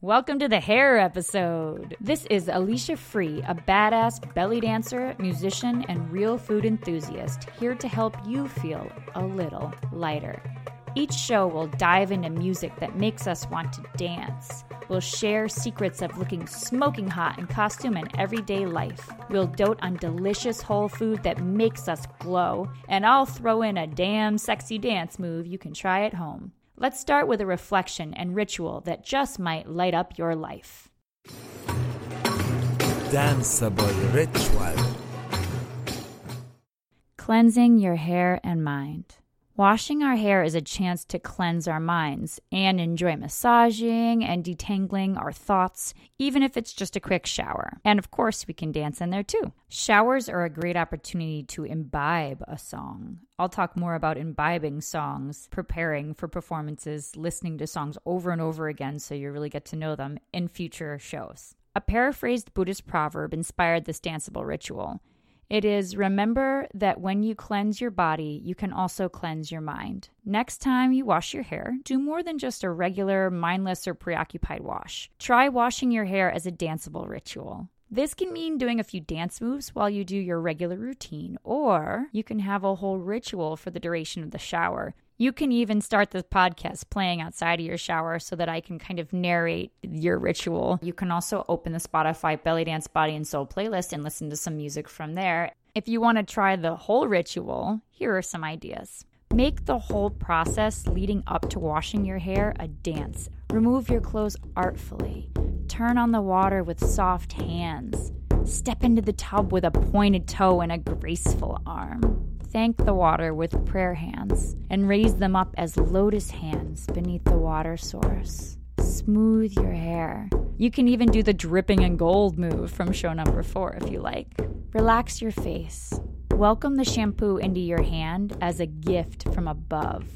Welcome to the hair episode. This is Alicia Free, a badass belly dancer, musician, and real food enthusiast, here to help you feel a little lighter. Each show will dive into music that makes us want to dance. We'll share secrets of looking smoking hot in costume and everyday life. We'll dote on delicious whole food that makes us glow. And I'll throw in a damn sexy dance move you can try at home. Let's start with a reflection and ritual that just might light up your life. Danceable ritual. Cleansing your hair and mind. Washing our hair is a chance to cleanse our minds and enjoy massaging and detangling our thoughts, even if it's just a quick shower. And of course, we can dance in there too. Showers are a great opportunity to imbibe a song. I'll talk more about imbibing songs, preparing for performances, listening to songs over and over again so you really get to know them in future shows. A paraphrased Buddhist proverb inspired this danceable ritual. It is remember that when you cleanse your body, you can also cleanse your mind. Next time you wash your hair, do more than just a regular, mindless, or preoccupied wash. Try washing your hair as a danceable ritual. This can mean doing a few dance moves while you do your regular routine, or you can have a whole ritual for the duration of the shower. You can even start the podcast playing outside of your shower so that I can kind of narrate your ritual. You can also open the Spotify Belly Dance Body and Soul playlist and listen to some music from there. If you want to try the whole ritual, here are some ideas. Make the whole process leading up to washing your hair a dance. Remove your clothes artfully. Turn on the water with soft hands. Step into the tub with a pointed toe and a graceful arm. Thank the water with prayer hands and raise them up as lotus hands beneath the water source. Smooth your hair. You can even do the dripping in gold move from show number four if you like. Relax your face. Welcome the shampoo into your hand as a gift from above.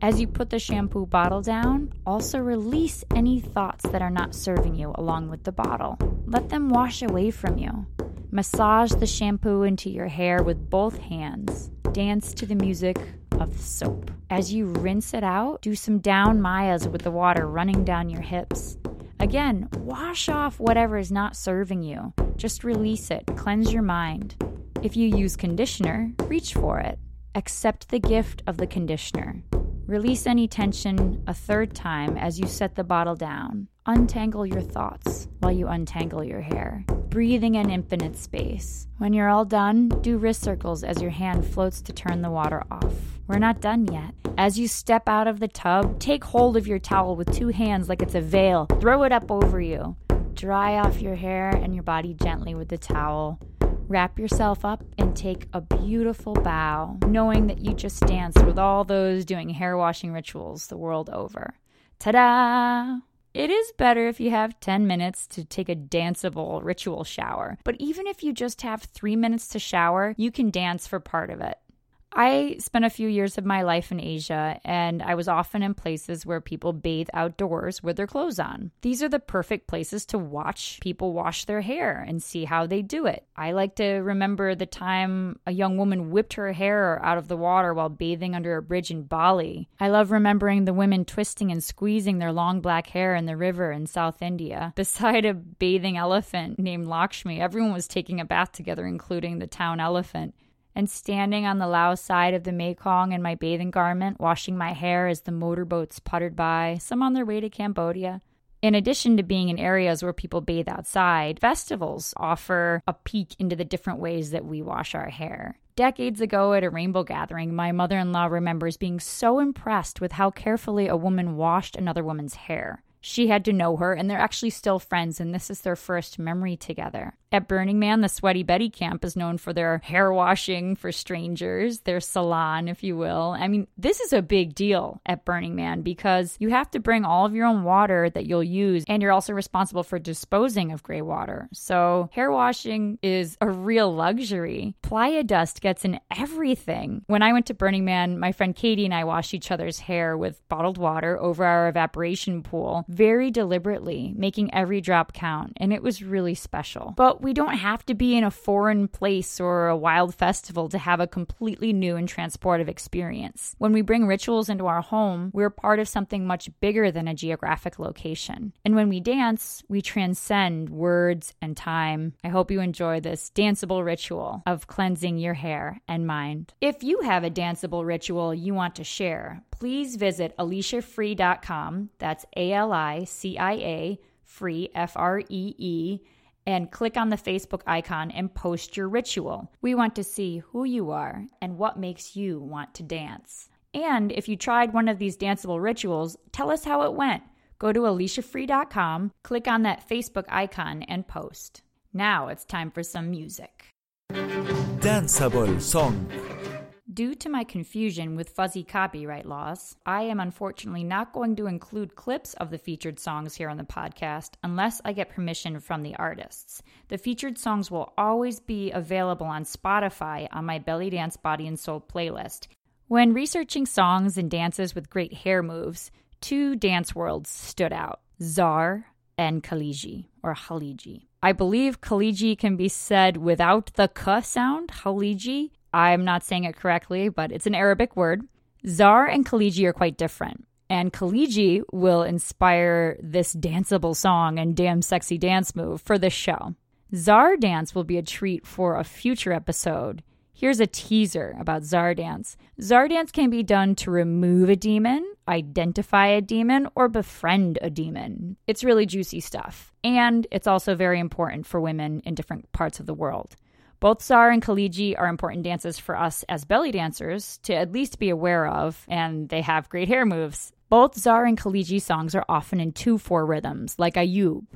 As you put the shampoo bottle down, also release any thoughts that are not serving you along with the bottle. Let them wash away from you. Massage the shampoo into your hair with both hands. Dance to the music of the soap. As you rinse it out, do some down mayas with the water running down your hips. Again, wash off whatever is not serving you. Just release it, cleanse your mind. If you use conditioner, reach for it. Accept the gift of the conditioner. Release any tension a third time as you set the bottle down. Untangle your thoughts while you untangle your hair. Breathing in infinite space. When you're all done, do wrist circles as your hand floats to turn the water off. We're not done yet. As you step out of the tub, take hold of your towel with two hands like it's a veil. Throw it up over you. Dry off your hair and your body gently with the towel. Wrap yourself up and take a beautiful bow, knowing that you just danced with all those doing hair washing rituals the world over. Ta da! It is better if you have 10 minutes to take a danceable ritual shower, but even if you just have three minutes to shower, you can dance for part of it. I spent a few years of my life in Asia, and I was often in places where people bathe outdoors with their clothes on. These are the perfect places to watch people wash their hair and see how they do it. I like to remember the time a young woman whipped her hair out of the water while bathing under a bridge in Bali. I love remembering the women twisting and squeezing their long black hair in the river in South India. Beside a bathing elephant named Lakshmi, everyone was taking a bath together, including the town elephant and standing on the Lao side of the Mekong in my bathing garment, washing my hair as the motorboats puttered by, some on their way to Cambodia. In addition to being in areas where people bathe outside, festivals offer a peek into the different ways that we wash our hair. Decades ago at a rainbow gathering, my mother in law remembers being so impressed with how carefully a woman washed another woman's hair. She had to know her, and they're actually still friends, and this is their first memory together. At Burning Man, the Sweaty Betty camp is known for their hair washing for strangers, their salon, if you will. I mean, this is a big deal at Burning Man because you have to bring all of your own water that you'll use, and you're also responsible for disposing of gray water. So, hair washing is a real luxury. Playa dust gets in everything. When I went to Burning Man, my friend Katie and I washed each other's hair with bottled water over our evaporation pool very deliberately, making every drop count, and it was really special. But we don't have to be in a foreign place or a wild festival to have a completely new and transportive experience. When we bring rituals into our home, we're part of something much bigger than a geographic location. And when we dance, we transcend words and time. I hope you enjoy this danceable ritual of cleansing your hair and mind. If you have a danceable ritual you want to share, please visit aliciafree.com. That's A L I C I A free, F R E E, and click on the Facebook icon and post your ritual. We want to see who you are and what makes you want to dance. And if you tried one of these danceable rituals, tell us how it went. Go to aliciafree.com, click on that Facebook icon, and post. Now it's time for some music. Danceable song. Due to my confusion with fuzzy copyright laws, I am unfortunately not going to include clips of the featured songs here on the podcast unless I get permission from the artists. The featured songs will always be available on Spotify on my Belly Dance Body and Soul playlist. When researching songs and dances with great hair moves, two dance worlds stood out Zar and Khaliji, or Khaliji. I believe Khaliji can be said without the k sound, Khaliji, I'm not saying it correctly, but it's an Arabic word. Zar and Khaliji are quite different. And Khaliji will inspire this danceable song and damn sexy dance move for this show. Zar dance will be a treat for a future episode. Here's a teaser about Zar dance. Zar dance can be done to remove a demon, identify a demon, or befriend a demon. It's really juicy stuff. And it's also very important for women in different parts of the world. Both Zar and Khaliji are important dances for us as belly dancers to at least be aware of, and they have great hair moves. Both Zar and Khaliji songs are often in 2 4 rhythms, like Ayub.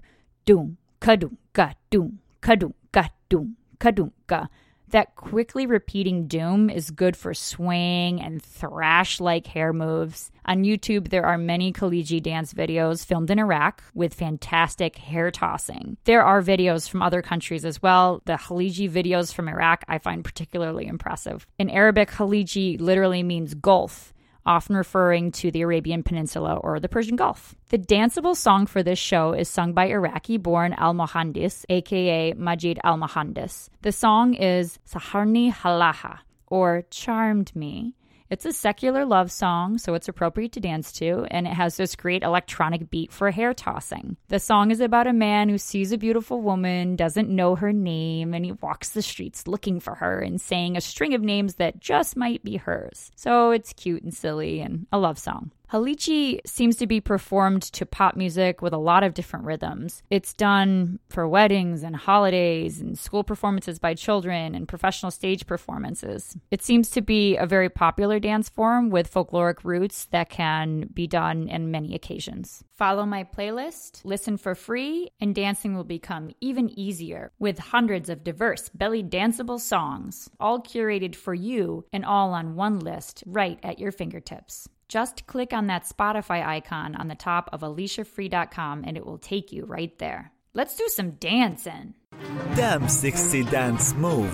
Doom, kadum, ga, doom, kadum, ga, doom, kadum, ga. That quickly repeating doom is good for swing and thrash like hair moves. On YouTube, there are many Khaliji dance videos filmed in Iraq with fantastic hair tossing. There are videos from other countries as well. The Khaliji videos from Iraq I find particularly impressive. In Arabic, Khaliji literally means gulf often referring to the Arabian Peninsula or the Persian Gulf. The danceable song for this show is sung by Iraqi born Al Mohandis, aka Majid Al Mohandis. The song is Saharni Halaha, or Charmed Me. It's a secular love song, so it's appropriate to dance to, and it has this great electronic beat for hair tossing. The song is about a man who sees a beautiful woman, doesn't know her name, and he walks the streets looking for her and saying a string of names that just might be hers. So it's cute and silly and a love song. Khaliji seems to be performed to pop music with a lot of different rhythms. It's done for weddings and holidays and school performances by children and professional stage performances. It seems to be a very popular dance form with folkloric roots that can be done in many occasions. Follow my playlist, listen for free, and dancing will become even easier with hundreds of diverse belly danceable songs, all curated for you and all on one list right at your fingertips. Just click on that Spotify icon on the top of aliciafree.com and it will take you right there. Let's do some dancing. Damn sexy dance move.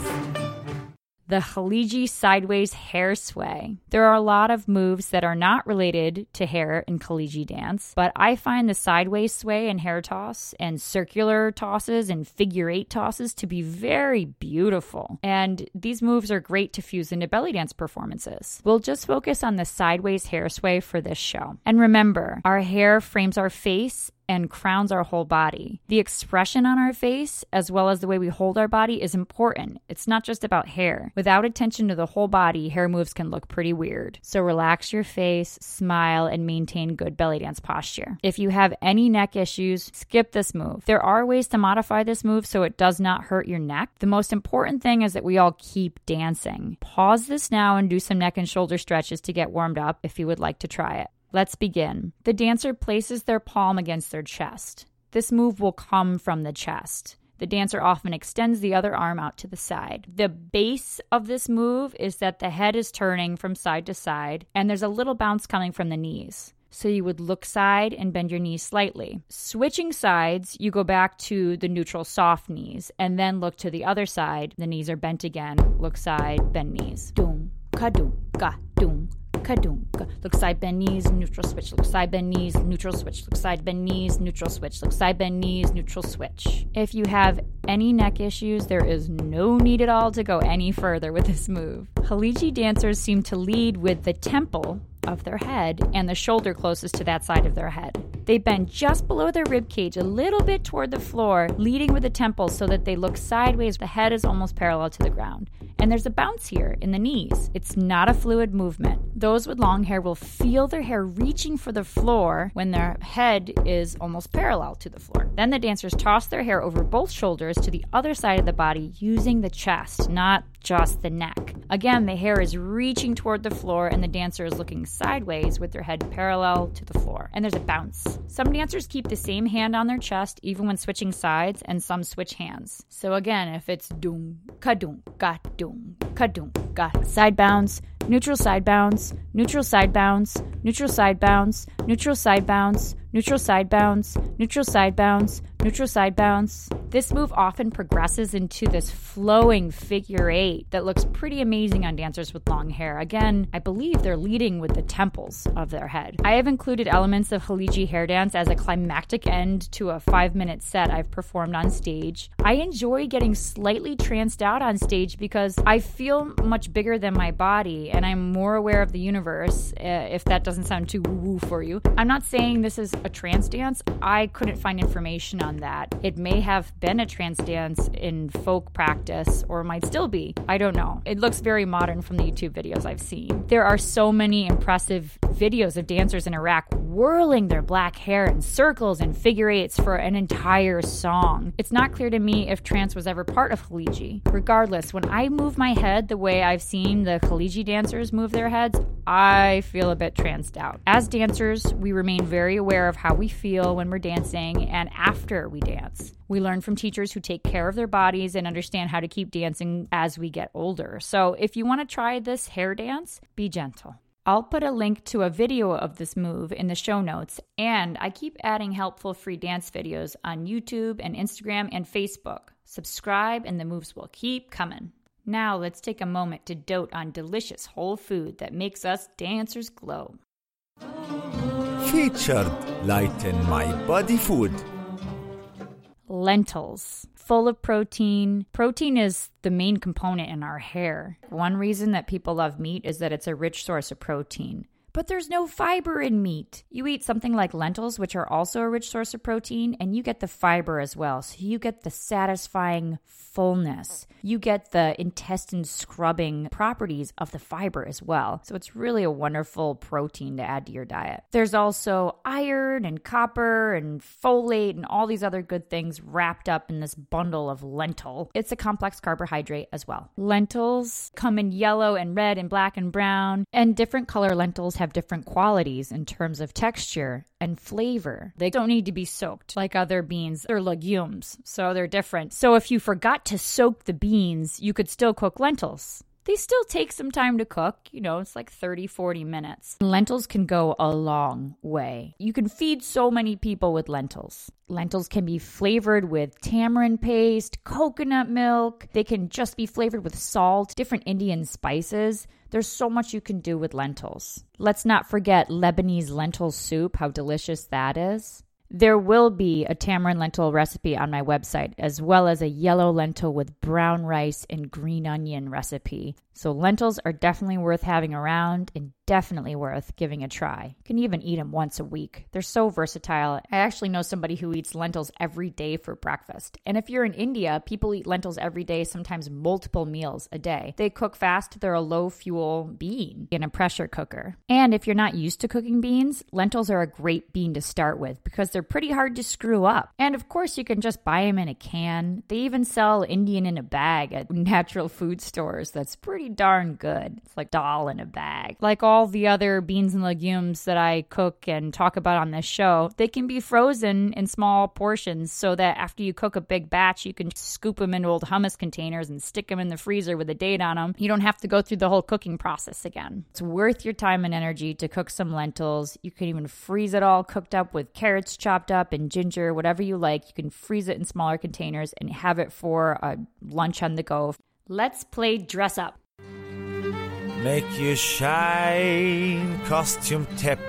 The Khaliji sideways hair sway. There are a lot of moves that are not related to hair in Khaliji dance, but I find the sideways sway and hair toss and circular tosses and figure eight tosses to be very beautiful. And these moves are great to fuse into belly dance performances. We'll just focus on the sideways hair sway for this show. And remember, our hair frames our face and crowns our whole body. The expression on our face, as well as the way we hold our body, is important. It's not just about hair. Without attention to the whole body, hair moves can look pretty weird. So relax your face, smile, and maintain good belly dance posture. If you have any neck issues, skip this move. There are ways to modify this move so it does not hurt your neck. The most important thing is that we all keep dancing. Pause this now and do some neck and shoulder stretches to get warmed up if you would like to try it. Let's begin. The dancer places their palm against their chest. This move will come from the chest. The dancer often extends the other arm out to the side. The base of this move is that the head is turning from side to side, and there's a little bounce coming from the knees. So you would look side and bend your knees slightly. Switching sides, you go back to the neutral soft knees and then look to the other side. The knees are bent again. Look side, bend knees. Doom, ka doom, ka kadunk. Look side bend knees, neutral switch. Look side bend knees, neutral switch. Look side bend knees, neutral switch. Look side bend knees, neutral switch. If you have any neck issues, there is no need at all to go any further with this move. Khaliji dancers seem to lead with the temple of their head and the shoulder closest to that side of their head. They bend just below their rib cage, a little bit toward the floor, leading with the temple so that they look sideways. The head is almost parallel to the ground. And there's a bounce here in the knees. It's not a fluid movement. Those with long hair will feel their hair reaching for the floor when their head is almost parallel to the floor. Then the dancers toss their hair over both shoulders to the other side of the body using the chest, not just the neck. Again, the hair is reaching toward the floor and the dancer is looking sideways with their head parallel to the floor. And there's a bounce. Some dancers keep the same hand on their chest even when switching sides, and some switch hands. So again, if it's doom, kadum, ga doom, kadum, ga, side bounce, neutral side bounce, neutral side bounce, neutral side bounce, neutral side bounce, neutral side bounce, neutral side bounce, neutral side bounce. This move often progresses into this flowing figure eight that looks pretty amazing on dancers with long hair. Again, I believe they're leading with the temples of their head. I have included elements of Khaliji hair dance as a climactic end to a five minute set I've performed on stage. I enjoy getting slightly tranced out on stage because I feel much bigger than my body and I'm more aware of the universe, uh, if that doesn't sound too woo woo for you. I'm not saying this is a trance dance. I couldn't find information on that. It may have been a trance dance in folk practice or might still be. I don't know. It looks very modern from the YouTube videos I've seen. There are so many impressive videos of dancers in Iraq whirling their black hair in circles and figure eights for an entire song. It's not clear to me if trance was ever part of Khaliji. Regardless, when I move my head the way I've seen the Khaliji dancers move their heads, I feel a bit tranced out. As dancers, we remain very aware of how we feel when we're dancing and after we dance. We learn from teachers who take care of their bodies and understand how to keep dancing as we get older. So if you want to try this hair dance, be gentle. I'll put a link to a video of this move in the show notes, and I keep adding helpful free dance videos on YouTube and Instagram and Facebook. Subscribe, and the moves will keep coming. Now, let's take a moment to dote on delicious whole food that makes us dancers glow. Featured Lighten My Body Food. lentils, full of protein. Protein is the main component in our hair. One reason that people love meat is that it's a rich source of protein. But there's no fiber in meat. You eat something like lentils, which are also a rich source of protein, and you get the fiber as well. So you get the satisfying fullness. You get the intestine scrubbing properties of the fiber as well. So it's really a wonderful protein to add to your diet. There's also iron and copper and folate and all these other good things wrapped up in this bundle of lentil. It's a complex carbohydrate as well. Lentils come in yellow and red and black and brown, and different color lentils have different qualities in terms of texture and flavor. They don't need to be soaked like other beans. They're legumes, so they're different. So if you forgot to soak the beans, you could still cook lentils. They still take some time to cook, you know, it's like 30, 40 minutes. Lentils can go a long way. You can feed so many people with lentils. Lentils can be flavored with tamarind paste, coconut milk. They can just be flavored with salt, different Indian spices. There's so much you can do with lentils. Let's not forget Lebanese lentil soup, how delicious that is. There will be a tamarind lentil recipe on my website, as well as a yellow lentil with brown rice and green onion recipe. So, lentils are definitely worth having around and definitely worth giving a try. You can even eat them once a week. They're so versatile. I actually know somebody who eats lentils every day for breakfast. And if you're in India, people eat lentils every day, sometimes multiple meals a day. They cook fast, they're a low fuel bean in a pressure cooker. And if you're not used to cooking beans, lentils are a great bean to start with because they're pretty hard to screw up. And of course, you can just buy them in a can. They even sell Indian in a bag at natural food stores. That's pretty darn good. It's like dal in a bag. Like all the other beans and legumes that I cook and talk about on this show, they can be frozen in small portions so that after you cook a big batch, you can scoop them into old hummus containers and stick them in the freezer with a date on them. You don't have to go through the whole cooking process again. It's worth your time and energy to cook some lentils. You can even freeze it all cooked up with carrots chopped up and ginger, whatever you like. You can freeze it in smaller containers and have it for a lunch on the go. Let's play dress up. Make you shine, costume tip.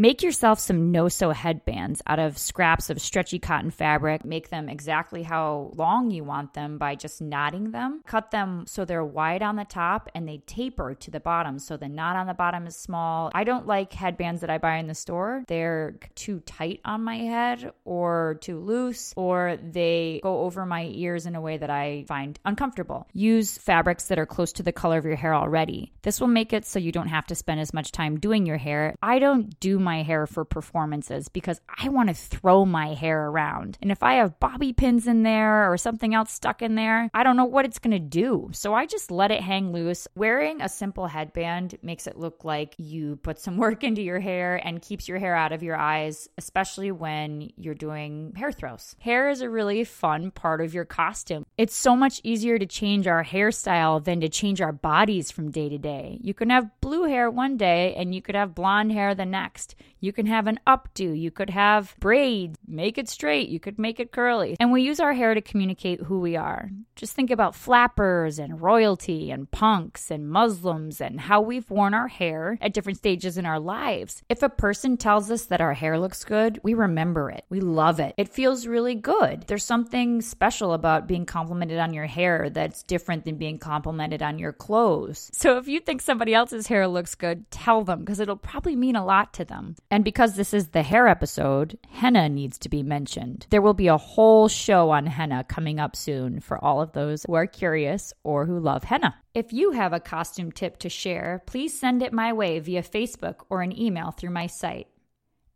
Make yourself some no sew headbands out of scraps of stretchy cotton fabric. Make them exactly how long you want them by just knotting them. Cut them so they're wide on the top and they taper to the bottom so the knot on the bottom is small. I don't like headbands that I buy in the store. They're too tight on my head or too loose or they go over my ears in a way that I find uncomfortable. Use fabrics that are close to the color of your hair already. This will make it so you don't have to spend as much time doing your hair. I don't do my hair for performances because I want to throw my hair around. And if I have bobby pins in there or something else stuck in there, I don't know what it's going to do. So I just let it hang loose. Wearing a simple headband makes it look like you put some work into your hair and keeps your hair out of your eyes, especially when you're doing hair throws. Hair is a really fun part of your costume. It's so much easier to change our hairstyle than to change our bodies from day to day. You can have blue hair one day and you could have blonde hair the next. You can have an updo. You could have braids, make it straight. You could make it curly. And we use our hair to communicate who we are. Just think about flappers and royalty and punks and Muslims and how we've worn our hair at different stages in our lives. If a person tells us that our hair looks good, we remember it. We love it. It feels really good. There's something special about being complimented on your hair that's different than being complimented on your clothes. So if you think somebody else's hair looks good, tell them because it'll probably mean a lot to them. And because this is the hair episode, henna needs to be mentioned. There will be a whole show on henna coming up soon for all of those who are curious or who love henna. If you have a costume tip to share, please send it my way via Facebook or an email through my site.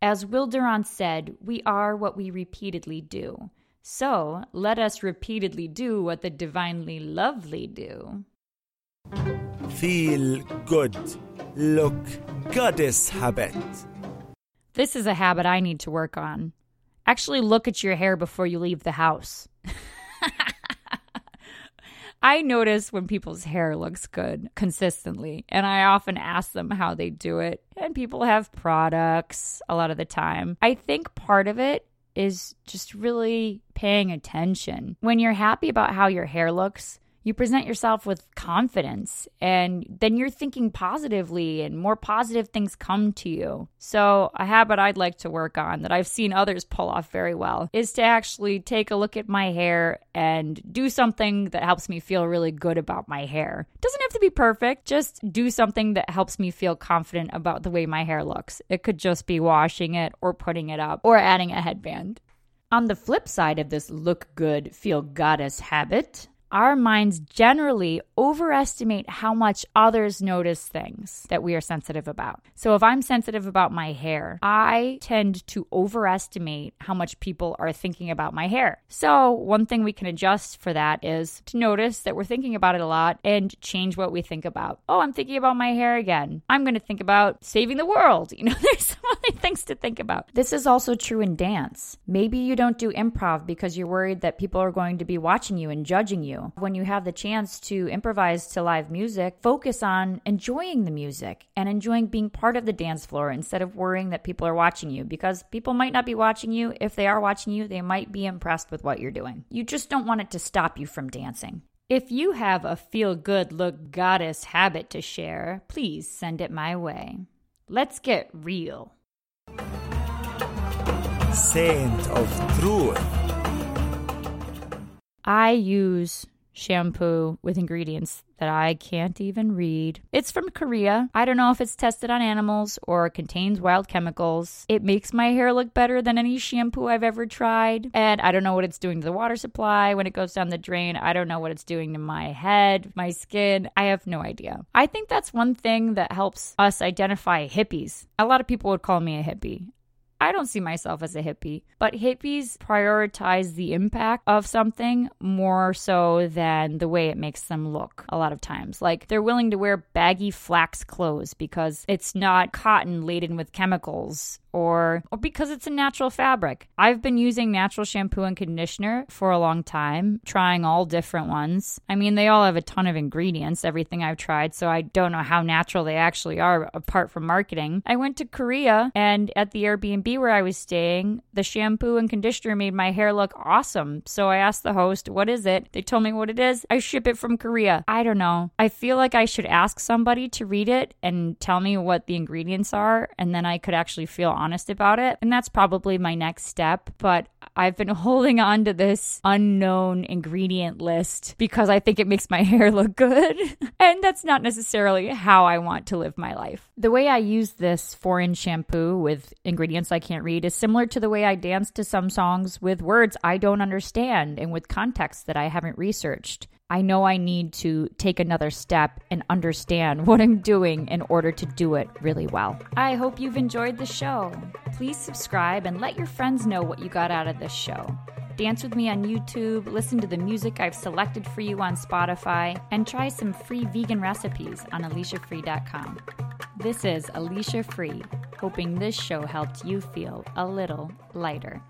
As Will Durant said, we are what we repeatedly do. So let us repeatedly do what the divinely lovely do. Feel good. Look goddess habit. This is a habit I need to work on. Actually, look at your hair before you leave the house. I notice when people's hair looks good consistently, and I often ask them how they do it. And people have products a lot of the time. I think part of it is just really paying attention. When you're happy about how your hair looks, you present yourself with confidence and then you're thinking positively and more positive things come to you. So, a habit I'd like to work on that I've seen others pull off very well is to actually take a look at my hair and do something that helps me feel really good about my hair. It doesn't have to be perfect, just do something that helps me feel confident about the way my hair looks. It could just be washing it or putting it up or adding a headband. On the flip side of this look good, feel goddess habit, our minds generally overestimate how much others notice things that we are sensitive about. So if I'm sensitive about my hair, I tend to overestimate how much people are thinking about my hair. So one thing we can adjust for that is to notice that we're thinking about it a lot and change what we think about. Oh, I'm thinking about my hair again. I'm going to think about saving the world. You know, there's so many things to think about. This is also true in dance. Maybe you don't do improv because you're worried that people are going to be watching you and judging you when you have the chance to improvise to live music, focus on enjoying the music and enjoying being part of the dance floor instead of worrying that people are watching you because people might not be watching you. If they are watching you, they might be impressed with what you're doing. You just don't want it to stop you from dancing. If you have a feel good look goddess habit to share, please send it my way. Let's get real. Saint of truth. I use shampoo with ingredients that I can't even read. It's from Korea. I don't know if it's tested on animals or contains wild chemicals. It makes my hair look better than any shampoo I've ever tried. And I don't know what it's doing to the water supply when it goes down the drain. I don't know what it's doing to my head, my skin. I have no idea. I think that's one thing that helps us identify hippies. A lot of people would call me a hippie. I don't see myself as a hippie, but hippies prioritize the impact of something more so than the way it makes them look a lot of times. Like they're willing to wear baggy flax clothes because it's not cotton laden with chemicals or or because it's a natural fabric. I've been using natural shampoo and conditioner for a long time, trying all different ones. I mean, they all have a ton of ingredients, everything I've tried, so I don't know how natural they actually are apart from marketing. I went to Korea and at the Airbnb Airbnb where I was staying, the shampoo and conditioner made my hair look awesome. So I asked the host, What is it? They told me what it is. I ship it from Korea. I don't know. I feel like I should ask somebody to read it and tell me what the ingredients are, and then I could actually feel honest about it. And that's probably my next step. But I've been holding on to this unknown ingredient list because I think it makes my hair look good. and that's not necessarily how I want to live my life. The way I use this foreign shampoo with ingredients I can't read is similar to the way I dance to some songs with words I don't understand and with context that I haven't researched. I know I need to take another step and understand what I'm doing in order to do it really well. I hope you've enjoyed the show. Please subscribe and let your friends know what you got out of this show. Dance with me on YouTube, listen to the music I've selected for you on Spotify, and try some free vegan recipes on AliciaFree.com. This is Alicia Free, hoping this show helped you feel a little lighter.